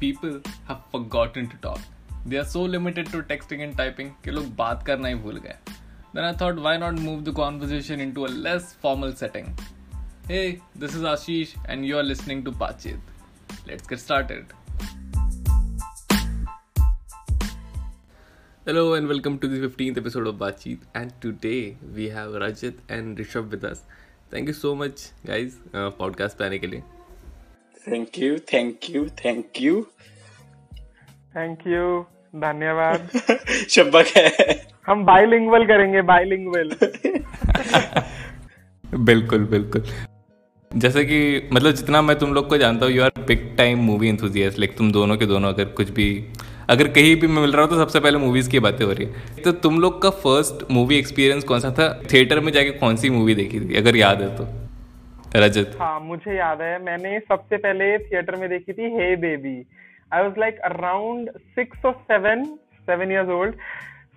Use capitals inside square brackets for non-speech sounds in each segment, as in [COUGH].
people have forgotten to talk. They are so limited to texting and typing कि लोग बात करना ही भूल गए. Then I thought, why not move the conversation into a less formal setting? Hey, this is Ashish, and you are listening to Pachit. Let's get started. Hello and welcome to the 15th episode of Bachit. And today we have Rajat and Rishabh with us. Thank you so much, guys, uh, podcast पे आने के लिए. Thank you thank you thank you thank you धन्यवाद। [LAUGHS] शब्बा क्या है। हम bilingual करेंगे bilingual [LAUGHS] बिल्कुल बिल्कुल। जैसे कि मतलब जितना मैं तुम लोग को जानता हूँ you are big time movie enthusiast like तुम दोनों के दोनों अगर कुछ भी अगर कहीं भी मैं मिल रहा हूँ तो सबसे पहले मूवीज़ की बातें हो रही है। तो तुम लोग का फ़र्स्ट मूवी एक्सपीरियंस कौन सा था? थिएटर में जाके कौन सी मूवी देखी थी अगर याद है तो? रजत। हाँ मुझे याद है मैंने सबसे पहले थिएटर में देखी थी hey baby I was like around six और seven seven years old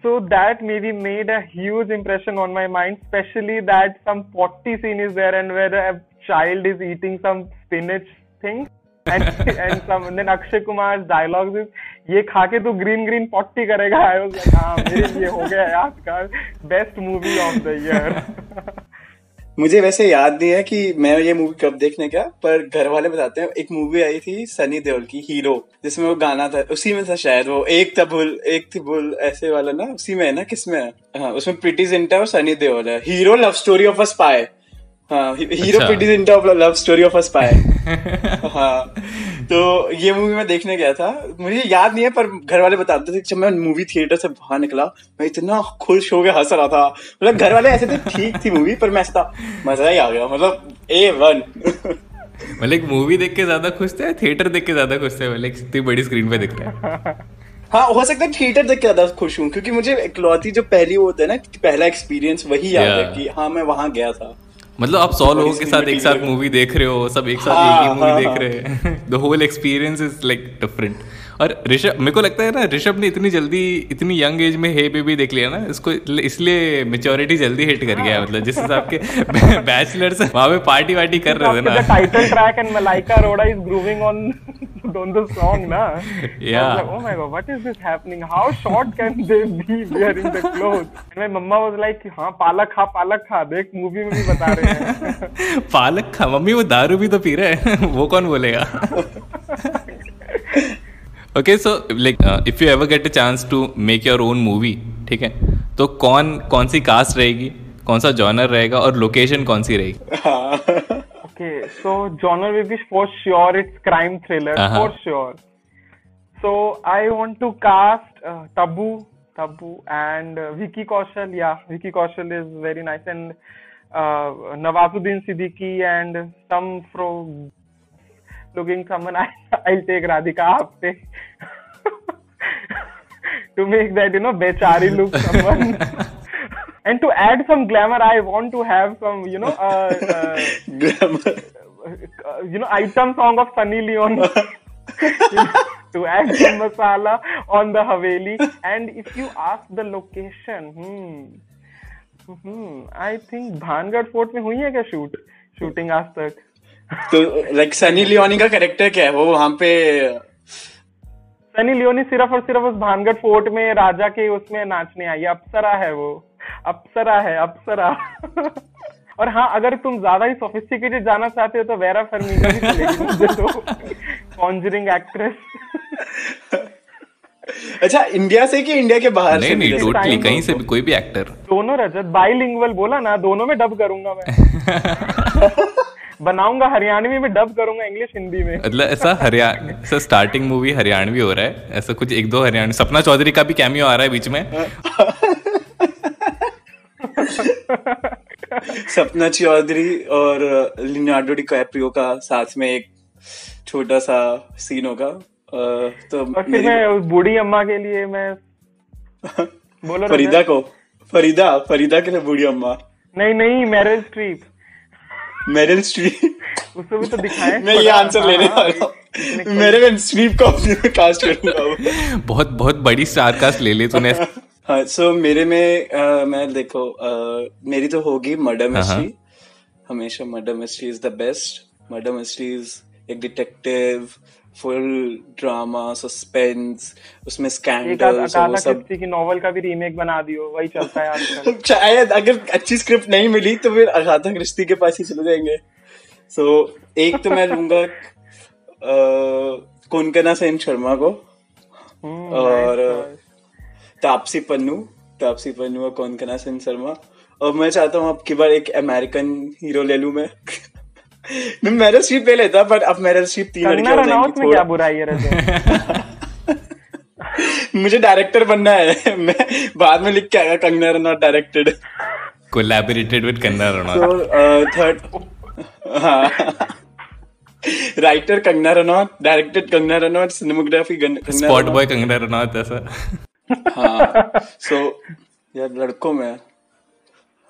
so that may be made a huge on my mind specially that some potty scene is there and where a child is eating some spinach thing and and some then Akshay Kumar dialogues is ये खा के तू green green potty करेगा। I was like हो गया आज का best movie of the मुझे वैसे याद नहीं है कि मैं ये मूवी कब देखने गया, पर घर वाले बताते हैं, एक मूवी आई थी सनी देओल की हीरो जिसमें वो गाना था, उसी में था शायद वो, एक तबुल एक तिबुल ऐसे वाला ना, उसी में है ना किसमें है? हाँ उसमें प्रीति जिंटा और सनी देओल है। Hero love story of a spy hero Preity Zinta of love story of a spy हाँ तो ये मूवी मैं देखने गया था। मुझे याद नहीं है पर घर वाले बताते थे जब मैं मूवी थिएटर से बाहर निकला मैं इतना खुश हो गया हंस रहा था। मतलब घर वाले ऐसे थे ठीक थी मूवी पर मैं ऐसा मज़ा ही आ गया। मतलब ए वन मतलब एक मूवी देख के ज़्यादा खुश थे थिएटर देख के ज़्यादा खुश थे मतलब इतनी बड़ी स्क्रीन पे दिख रहा है। हाँ हो सकता है थिएटर देख के ज़्यादा खुश हूँ क्योंकि मुझे इकलौती जो पहली वो होता है ना पहला एक्सपीरियंस वही याद है कि हाँ मैं वहाँ गया था। मतलब आप सौ लोगों के साथ एक साथ मूवी देख रहे हो सब एक साथ हाँ, एक ही मूवी हाँ, देख हाँ। रहे हैं। The whole experience is like different और ऋषभ मेरे को लगता है ना ऋषभ ने इतनी जल्दी इतनी यंग एज में हे बेबी देख लिया ना इसको इसलिए मेच्योरिटी जल्दी हिट कर गया मतलब जिस हिसाब के [LAUGHS] बैचलर्स वहाँ पे पार्टी वार्टी कर रहे थे ना। Title track and Malaika Arora is grooving on on the song na? [LAUGHS] Yeah. like, oh my god what is this happening? How short can they be wearing the clothes? And my mama was like हाँ पालक खा पालक खा देख movie में भी बता रहे हैं. [LAUGHS] पालक खा मम्मी वो दारू भी तो पी रहे हैं। [LAUGHS] वो कौन बोलेगा? Okay so like if you ever get a chance to make your own movie ठीक है? तो कौन कौन सी कास्ट रहेगी? कौन सा जॉनर रहेगा? और लोकेशन कौन सी रहेगी? Okay so genre will be for sure it's crime thriller for sure so I want to cast Tabu Tabu and Vicky Kaushal या Vicky Kaushal is very nice and Nawazuddin Siddiqui and some fro looking someone, [LAUGHS] I, I'll take Radhika Apte [LAUGHS] to make that, you know, Bechari look someone. [LAUGHS] and to add some glamour, I want to have some, you know, uh, uh, glamour. Uh, you know, item song of Sunny Leon. to add some masala on the Haveli. And if you ask the location, hmm, hmm, I think Bhangar Fort में हुई है क्या shoot shooting आज तक तो like Sunny Leone का character क्या है वो वहाँ पे सनी लियोनी सिर्फ़ और सिर्फ़ उस भानगढ़ फोर्ट में राजा के उसमें नाचने आई अप्सरा है वो अप्सरा है अप्सरा। और हाँ अगर तुम ज़्यादा ही सोफिस्टिकेटेड जाना चाहते हो तो वेरा फर्मीगा भी चलेगी मुझे तो। कॉन्जरिंग एक्ट्रेस अच्छा इंडिया से कि इंडिया के बाहर नहीं, से नहीं टोटली कहीं से भी कोई भी एक्टर दोनों रजत बाइलिंगुअल बोला ना दोनों में डब करूँगा मैं। बनाऊँगा हरियाणवी में डब करूँगा इंग्लिश हिंदी में। मतलब ऐसा हरियाणा ऐसा स्टार्टिंग मूवी हरियाणवी हो रहा है ऐसा कुछ एक दो हरियाणवी सपना चौधरी का भी कैमियो आ रहा है बीच में। सपना चौधरी और लिनार्डो डिकैप्रियो का साथ में एक छोटा सा सीन होगा। तो फिर मैं उस बूढ़ी अम्मा के लिए मैं [LAUGHS] बोलो फरीदा को। फरीदा फरीदा के लिए बूढ़ी अम्मा। नहीं नहीं मैरिज स्ट्रीप मेरिल स्ट्रीप उसको भी तो दिखाया मैं ये आंसर लेने हाँ, वाला हूँ। मेरिल स्ट्रीप को कास्ट करूँगा [LAUGHS] बहुत बहुत बड़ी स्टार कास्ट ले ली तूने। [LAUGHS] हाँ सो मेरे में uh, मैं देखो uh, मेरी तो होगी मर्डर मिस्ट्री हमेशा murder mystery is the best murder mysteries एक डिटेक्टिव फुल ड्रामा सस्पेंस उसमें स्कैंडल वो सब। की नॉवल का भी रीमेक बना दियो वही चलता है आजकल। [LAUGHS] शायद अगर अच्छी स्क्रिप्ट नहीं मिली तो फिर अगाथा क्रिस्टी के पास ही चले जाएँगे। सो so, एक तो मैं लूँगा कोनकना सेन शर्मा को। हम्म, और nice, nice. तापसी पन्नू। तापसी पन्नू और कोनकना सेन शर्मा। और मैं चाहता हूँ अब की बार एक अमेरिकन हीरो ले लूँ मैं। [LAUGHS] मैं मेरल स्ट्रीप ले लेता बट अब मेरल स्ट्रीप तीन कंगना लड़कियाँ हो जाएँगी में क्या बुराई है [LAUGHS] मुझे डायरेक्टर बनना है। [LAUGHS] मैं बाद में लिख के आएगा Kangana Ranaut directed collaborated with कन्ना तो रनौत थर्ड हाँ। Writer Kangana Ranaut directed Kangana Ranaut cinematography Kangana spot Ranaut. By Kangana Ranaut ऐसा। हाँ सो यार लड़कों में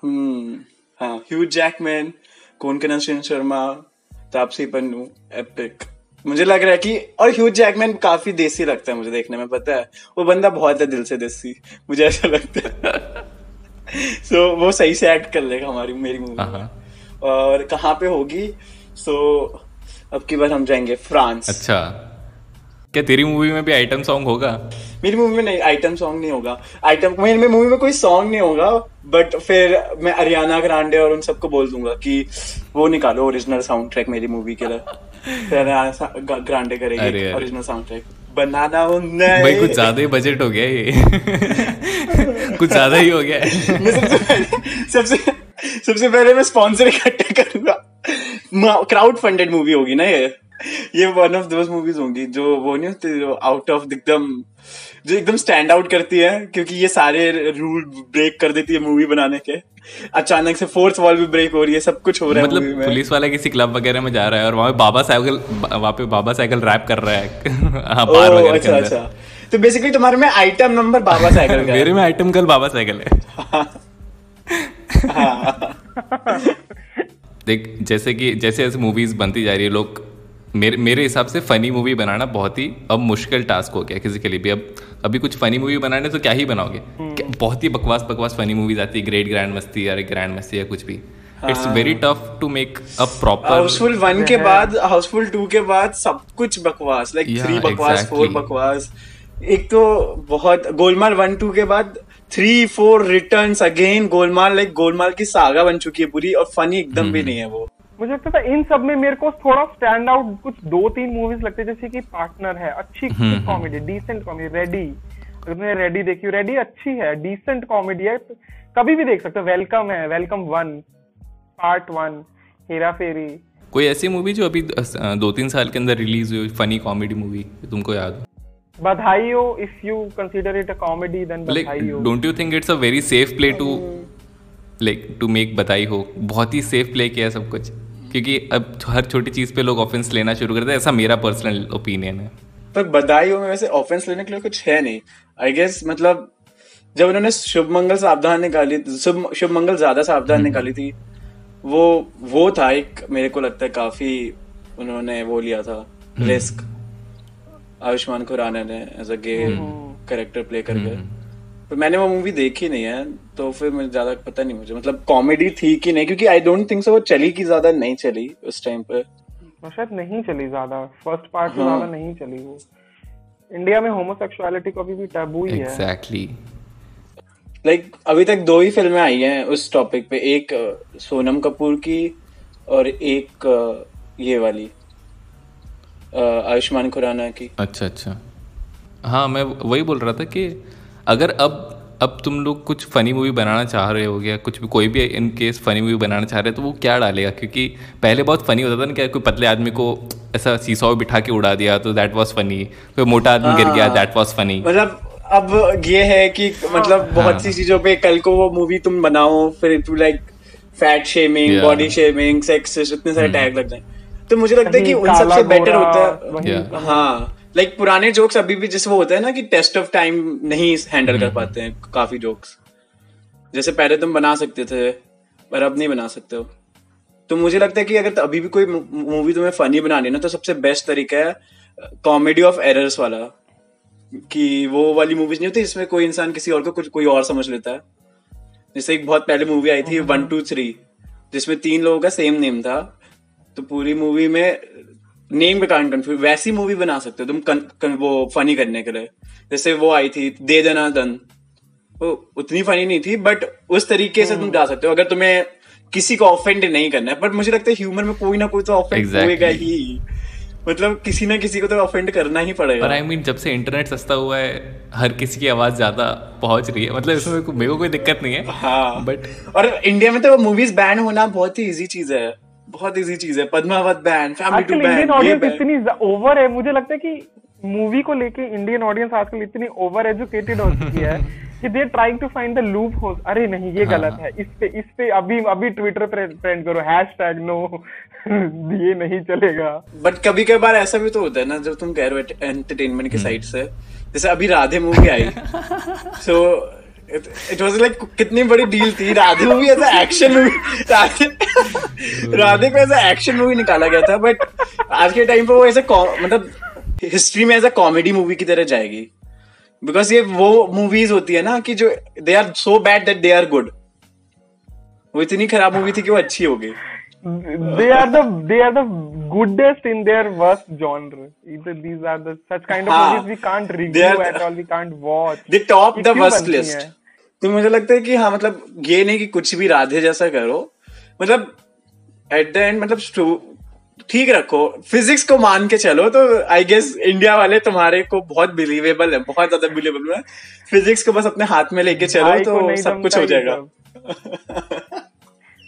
हम्म हाँ Hugh Jackman Konkona Sharma Taapsee Pannu epic मुझे लग रहा है कि और ह्यू जैकमैन काफ़ी देसी लगता है मुझे देखने में पता है? वो बंदा बहुत है दिल से देसी मुझे ऐसा लगता है। सो so, वो सही से एक्ट कर लेगा हमारी मेरी मूवी हाँ, में। हाँ। और कहाँ पे होगी? सो so, अब की बार हम जाएँगे फ्रांस। अच्छा। क्या तेरी मूवी में भी आइटम सॉन्ग होगा? मेरी मूवी में नहीं आइटम सॉन्ग नहीं होगा। आइटम मेरी मूवी में कोई सॉन्ग नहीं होगा बट फिर मैं अरियाना ग्रांडे और उन सबको बोल दूँगा कि वो निकालो ओरिजिनल साउंड ट्रैक मेरी मूवी के लिए। फिर ग्रांडे करेगी ओरिजिनल साउंड ट्रैक बनाना हो भाई कुछ ज़्यादा ही बजट हो गया ये। [LAUGHS] कुछ ज़्यादा ही हो गया सबसे सबसे पहले मैं स्पॉन्सर इकट्ठा करूँगा। क्राउड फंडेड मूवी होगी ना ये। [LAUGHS] ये वन ऑफ़ दोज मूवीज़ होंगी जो वो नहीं होती जो आउट ऑफ़ एकदम जो एकदम स्टैंड आउट करती है क्योंकि ये सारे रूल ब्रेक कर देती है मूवी बनाने के। अचानक से फोर्थ वॉल भी ब्रेक हो रही है सब कुछ हो रहा है मतलब पुलिस वाला किसी क्लब वगैरह में जा रहा है और वहाँ पे बाबा साइकिल वहाँ पे बाबा साइकिल रैप कर रहा है। [LAUGHS] हाँ बार वगैरह अच्छा अच्छा। तो बेसिकली तुम्हारे में आइटम नंबर बाबा [LAUGHS] साइकिल का है। मेरे में आइटम कल बाबा साइकिल है। देख जैसे कि जैसे जैसे मूवीज़ बनती जा रही है लोग मेरे मेरे हिसाब से फनी मूवी बनाना बहुत ही अब मुश्किल टास्क हो गया किसी के लिए भी। अब अभी कुछ फनी मूवी बनाने तो क्या ही बनाओगे? क्या- बहुत ही बकवास बकवास फनी मूवीज़ आती है ग्रेट ग्रैंड मस्ती या ग्रैंड मस्ती या कुछ भी। It's very tough to make a proper Housefull one के बाद हाउसफुल टू के बाद सब कुछ बकवास लाइक Yeah, थ्री बकवास फोर. बकवास। एक तो बहुत गोलमाल वन टू के बाद three four returns again Golmaal like Golmaal की सागा बन चुकी है पूरी और फनी एकदम भी नहीं है वो। मुझे लगता था इन सब में मेरे को थोड़ा स्टैंड आउट कुछ दो तीन मूवीज़ लगते हैं जैसे कि पार्टनर है अच्छी कॉमेडी डिसेंट कॉमेडी रेडी अगर तुमने रेडी देखी रेडी अच्छी है डिसेंट कॉमेडी है। तो कभी भी देख सकते हो वेलकम है Welcome one part one Hera Pheri कोई ऐसी मूवी जो अभी दो तीन साल के अंदर रिलीज़ हुई फनी कॉमेडी मूवी तुमको याद हो? Badhaai Ho if you consider it a comedy then Badhaai Ho. Don't you think it's a very safe play to like to make बताई हो? बहुत ही सेफ़ प्ले किया सब कुछ। क्योंकि अब हर छोटी चीज़ पे लोग ऑफेंस लेना शुरू करते हैं ऐसा मेरा पर्सनल ओपिनियन है। पर बधाई में वैसे ऑफेंस लेने के लिए कुछ है नहीं। आई गेस मतलब जब उन्होंने शुभ मंगल सावधान निकाली शुभ शुभ मंगल ज़्यादा सावधान निकाली थी वो वो था एक मेरे को लगता है काफ़ी उन्होंने वो लिया था रिस्क आयुष्मान खुराना ने as a gay character play करके। पर मैंने वो मूवी देखी नहीं है तो फिर मुझे ज़्यादा पता नहीं मुझे। मतलब कॉमेडी थी कि नहीं? क्योंकि आई डोंट थिंक सो वो चली की ज़्यादा नहीं चली उस टाइम पे। वो शायद नहीं चली ज़्यादा। फ़र्स्ट पार्ट हाँ। ज़्यादा नहीं चली वो। इंडिया में होमोसेक्सुअलिटी को अभी भी टैबू ही exactly. है। एग्जैक्टली लाइक अभी तक दो ही फ़िल्में आई हैं उस टॉपिक पे। एक सोनम कपूर की और एक ये वाली आयुष्मान खुराना की। अच्छा अच्छा। हाँ मैं वही बोल रहा था कि अगर अब अब तुम लोग कुछ फनी मूवी बनाना चाह रहे हो या कुछ भी कोई भी इन केस फनी मूवी बनाना चाह रहे हो तो वो क्या डालेगा? क्योंकि पहले बहुत फनी होता था ना क्या कोई पतले आदमी को ऐसा सीसॉ बिठा के उड़ा दिया तो दैट वाज फनी कोई मोटा आदमी गिर गया दैट वाज फनी मतलब अब ये है कि मतलब बहुत सी चीज़ों पे कल को वो मूवी तुम बनाओ फिर to like fat shaming body shaming sex इतने सारे टैग लग जाए। तो मुझे लगता है कि उन सबसे बेटर होता है। हाँ। लाइक like, पुराने जोक्स अभी भी जैसे वो होता है ना कि टेस्ट ऑफ़ टाइम नहीं हैंडल कर पाते हैं काफ़ी जोक्स जैसे पहले तुम बना सकते थे पर अब नहीं बना सकते हो। तो मुझे लगता है कि अगर अभी भी कोई मूवी तुम्हें फनी बनानी ना तो सबसे बेस्ट तरीका है कॉमेडी ऑफ़ एरर्स वाला। कि वो वाली मूवीज़ नहीं होती जिसमें कोई इंसान किसी और को कुछ कोई और समझ लेता है। जैसे एक बहुत पहले मूवी आई थी वन टू थ्री जिसमें तीन लोगों का सेम नेम था। तो पूरी मूवी में नेम का कांट कंफ्यूज वैसी मूवी बना सकते हो तुम कन, कन, वो फनी करने के लिए। जैसे वो आई थी दे दना दन वो उतनी फनी नहीं थी बट उस तरीके से तुम जा सकते हो। अगर तुम्हें किसी को ऑफेंड नहीं करना है बट मुझे लगता है ह्यूमर में कोई ना कोई तो ऑफेंड Exactly. होएगा ही। मतलब किसी ना किसी को तो ऑफेंड करना ही पड़ेगा। पर आई मीन mean, जब से इंटरनेट सस्ता हुआ है हर किसी की आवाज़ ज़्यादा पहुँच रही है। मतलब इसमें मेरे को कोई दिक्कत नहीं है हाँ। बट और इंडिया में तो मूवीज़ बैन होना बहुत ही इजी चीज़ है। बहुत इजी चीज़ है। पद्मावत बैन फैमिली टू आजकल इंडियन बैन ऑडियंस इतनी ओवर है। मुझे लगता है कि मूवी को लेके इंडियन ऑडियंस आजकल इतनी ओवर एजुकेटेड हो चुकी है [LAUGHS] कि they trying to find the loop hole अरे नहीं ये हाँ, गलत है। इस पे इस पे अभी अभी ट्विटर पे ट्रेंड करो। हैशटैग नो [LAUGHS] ये नहीं चलेगा। बट कभी कभार ऐसा भी तो होता है ना जब तुम कह रहे हो एंटरटेनमेंट की साइड से। जैसे अभी Radhe movie I. So it was like कितनी बड़ी डील थी। Radhe movie as action movie [LAUGHS] Radhe को एज एक्शन मूवी निकाला गया था बट आज के टाइम पे वो ऐसे मतलब हिस्ट्री में एज अ कॉमेडी मूवी की तरह जाएगी। बिकॉज़ ये वो मूवीज़ होती है ना कि जो they are so bad that they are good वो इतनी खराब मूवी थी कि वो अच्छी हो गई they are the they are the goodest in their worst genre. Either these are the such kind of हाँ, movies we can't they review at all we can't watch. They top ये the क्यों worst बनती list हैं? तो मुझे लगता है कि हाँ मतलब ये नहीं कि कुछ भी राधे जैसा करो मतलब एट द एंड मतलब ठीक रखो। फिजिक्स को मान के चलो तो आई गेस इंडिया वाले तुम्हारे को बहुत बिलीवेबल है बहुत ज़्यादा बिलीवेबल है। फिजिक्स को बस अपने हाथ में लेके चलो तो सब कुछ हो जाएगा।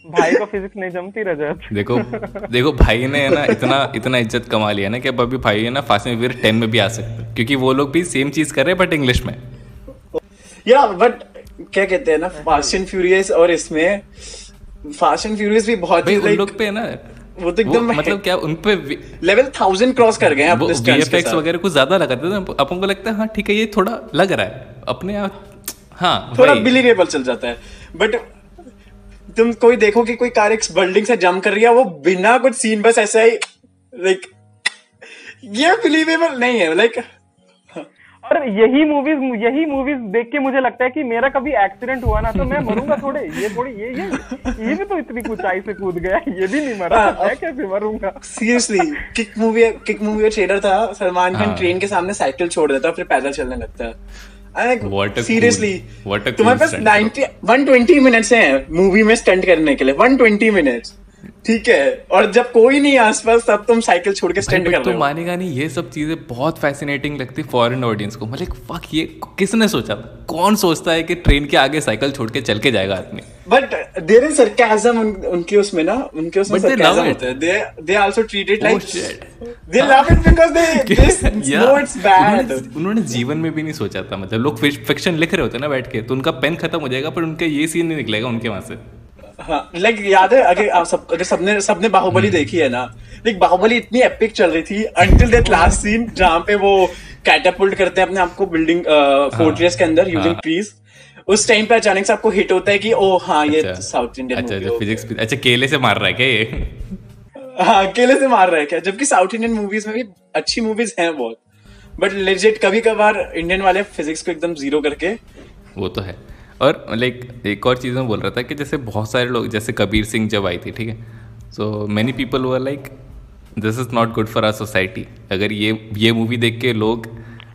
भाई को फिजिक्स नहीं जमती रजत। देखो देखो भाई ने है ना इतना इतना इज़्ज़त कमा लिया ना कि अब अभी भाई है ना फास्ट एंड फ्यूरियस 10 में भी आ सकते क्योंकि वो लोग भी सेम चीज़ कर रहे हैं बट इंग्लिश में। या बट क्या कहते हैं ना फास्ट एंड फ्यूरियस और इसमें फास्ट एंड फ्यूरियस भी बहुत ही like, लोग पे है ना वो तो एकदम मतलब क्या उन पे लेवल थाउज़ेंड क्रॉस कर गए हैं अपने वगैरह कुछ ज़्यादा लगाते थे अपन को लगता है हाँ ठीक है ये थोड़ा लग रहा है। अपने आप हाँ थोड़ा बिलीवेबल चल जाता है। बट तुम कोई देखो कि कोई कार एक बिल्डिंग से जंप कर रही है वो बिना कुछ सीन बस ऐसा ही लाइक ये बिलीवेबल नहीं है। लाइक और यही मूवीज़ यही मूवीज़ देख के मुझे लगता है कि मेरा कभी एक्सीडेंट हुआ ना तो मैं मरूँगा थोड़े। ये थोड़ी ये ये ये भी तो इतनी ऊंचाई से कूद गया ये भी नहीं मरा। हाँ, मैं कैसे मरूँगा? Seriously Kick movie Kick movie का ट्रेलर था सलमान खान हाँ। ट्रेन के सामने साइकिल छोड़ देता है फिर पैदल चलने लगता है। सीरियसली तुम्हारे पास stunt. 90 120 मिनट्स हैं मूवी में स्टंट करने के लिए 120 मिनट्स ठीक है और जब कोई नहीं है आसपास तब तुम साइकिल छोड़ के but कर तो रहे हो। मानेगा नहीं ये सब चीज़ें बहुत फैसिनेटिंग लगती फॉरेन ऑडियंस को। मतलब फक ये किसने सोचा? कौन सोचता है कि ट्रेन के आगे साइकिल छोड़ के चल के जाएगा आदमी? बट देयर इज़ सरकाजम उनके उसमें ना? उनके उसमें सरकाजम होता है। They they also treat it like they love it because they this no it's bad उन्होंने- जीवन में भी नहीं सोचा था। मतलब लोग फिक्शन लिख रहे होते हैं ना बैठ के तो उनका पेन खत्म हो जाएगा पर उनका ये सीन नहीं निकलेगा उनके वहाँ से। हाँ लाइक याद है अगर आप सब अगर सबने सबने बाहुबली देखी है ना लाइक बाहुबली इतनी एपिक चल रही थी अंटिल दैट लास्ट सीन जहाँ पे वो कैटापुल्ट करते हैं अपने आप को बिल्डिंग फोर्ट्रेस के अंदर यूजिंग हाँ। ट्रीज उस टाइम पे अचानक से आपको हिट होता है कि ओ हाँ ये साउथ इंडियन अच्छा मूवी अच्छा हो फिजिक्स अच्छा केले से मार रहा है क्या ये? हाँ अकेले से मार रहा है क्या? जबकि साउथ इंडियन मूवीज़ में भी अच्छी मूवीज़ हैं बहुत। बट लेजिट कभी कभार इंडियन वाले फिजिक्स को एकदम ज़ीरो करके वो तो है। और लाइक एक और चीज़ मैं बोल रहा था कि जैसे बहुत सारे लोग जैसे कबीर सिंह जब आई थी ठीक है? So many people were like this is not good for our society अगर ये ये मूवी देख के लोग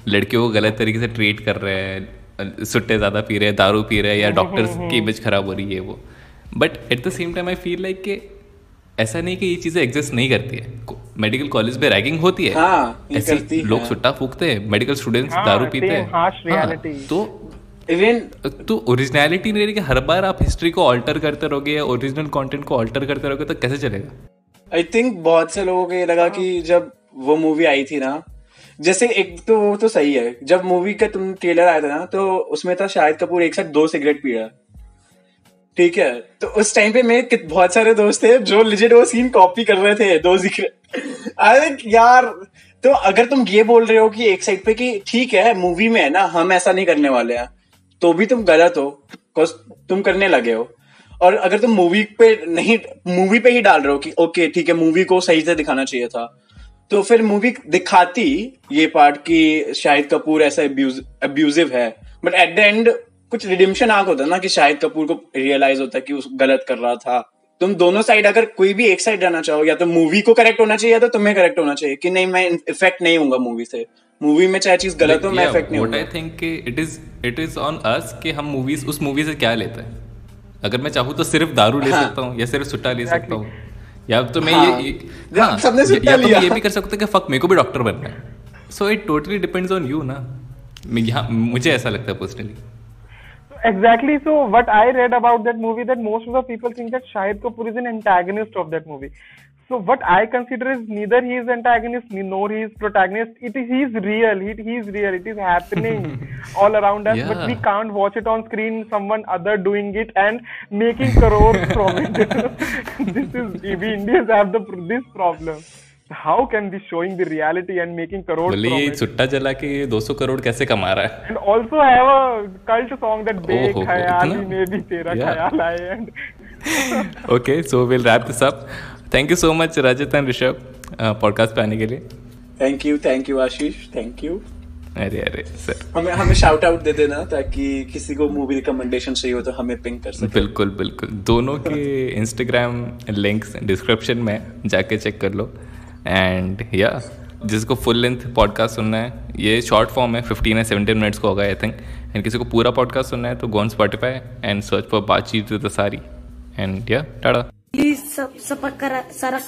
लड़कियों को गलत तरीके से ट्रीट कर रहे हैं सुट्टे ज़्यादा पी रहे हैं दारू पी रहे हैं या डॉक्टर्स [LAUGHS] की इमेज खराब हो रही है वो। But at the same time I feel like कि ऐसा नहीं कि ये चीज़ें एग्जिस्ट नहीं करती है। मेडिकल कॉलेज में रैगिंग होती है। हाँ, ऐसे लोग सुट्टा फूकते हैं मेडिकल स्टूडेंट्स हाँ, दारू पीते हैं। हाँ, तो इवन तो ओरिजिनलिटी नहीं रहेगी हर बार आप हिस्ट्री को ऑल्टर करते रहोगे या ओरिजिनल कंटेंट को ऑल्टर करते रहोगे तो कैसे चलेगा? आई थिंक बहुत से लोगों को ये लगा कि जब वो मूवी आई थी ना जैसे एक तो वो तो सही है जब मूवी का तुम ट्रेलर आया था ना तो उसमें था शाहिद कपूर एक साथ दो सिगरेट पी रहा। ठीक है तो उस टाइम पे मेरे बहुत सारे दोस्त थे जो लिजिट वो सीन कॉपी कर रहे थे दो सिगरेट अरे यार तो अगर तुम ये बोल रहे हो कि एक साइड पे कि ठीक है मूवी में है ना हम ऐसा नहीं करने वाले हैं। तो भी तुम गलत हो बिकॉज़ तुम करने लगे हो। और अगर तुम मूवी पे नहीं मूवी पे ही डाल रहे हो कि ओके ठीक है मूवी को सही से दिखाना चाहिए था। तो फिर मूवी दिखाती ये पार्ट कि शाहिद कपूर ऐसा अब्यूजिव है। बट एट द एंड कुछ रिडिम्शन आग होता है ना कि शाहिद कपूर को रियलाइज़ होता है कि उस गलत कर रहा था। तुम दोनों साइड अगर कोई भी एक साइड रहना चाहो, या तो मूवी को करेक्ट होना चाहिए या तो तुम्हें करेक्ट होना चाहिए कि नहीं, मैं इफ़ेक्ट नहीं होऊँगा मूवी से। मूवी में चाहे चीज़ गलत हो मैं इफ़ेक्ट नहीं I think it is it is on us कि हम मूवीज़ उस मूवी से क्या लेते हैं। अगर मैं चाहूँ तो सिर्फ़ दारू ले हाँ. सकता हूँ या सिर्फ़ सुट्टा ले सकता हूँ। या तो मैं हाँ. ये हाँ, सबने या, तो ये भी कर सकते कि फक मेरे को भी डॉक्टर बनना है। So it totally depends on you ना। यहाँ मुझे ऐसा लगता है personally exactly so what i read about that movie that most of the people think that shahid kapoor is an antagonist of that movie so what i consider is neither he is antagonist nor he is protagonist it is he is real he, he is real it is happening [LAUGHS] all around us yeah. but we can't watch it on screen someone other doing it and making crores from it [LAUGHS] this is we indians have the this problem how can be showing the reality and making crores from ये चुट्टा जला के 200 करोड़ कैसे कमा रहा है and also have a cult song that बे ख्याल में भी तेरा ख्याल आए and okay so we'll wrap this up thank you so much Rajat and Rishabh podcast पे आने के लिए. Thank you thank you Ashish thank you अरे अरे सर हमें हमें शाउट आउट दे देना ताकि किसी को मूवी रिकमेंडेशन चाहिए हो तो हमें पिंग कर सके. बिल्कुल बिल्कुल. दोनों के इंस्टाग्राम लिंक्स डिस्क्रिप्शन में जाके चेक कर लो. एंड या yeah, जिसको फुल लेंथ पॉडकास्ट सुनना है ये शॉर्ट फॉर्म है फिफ्टीन या सेवेंटीन मिनट्स को होगा आई थिंक एंड किसी को पूरा पॉडकास्ट सुनना है तो go on Spotify and search for Baatcheet सारी एंड या टाटा प्लीज़ सब सब कर सारा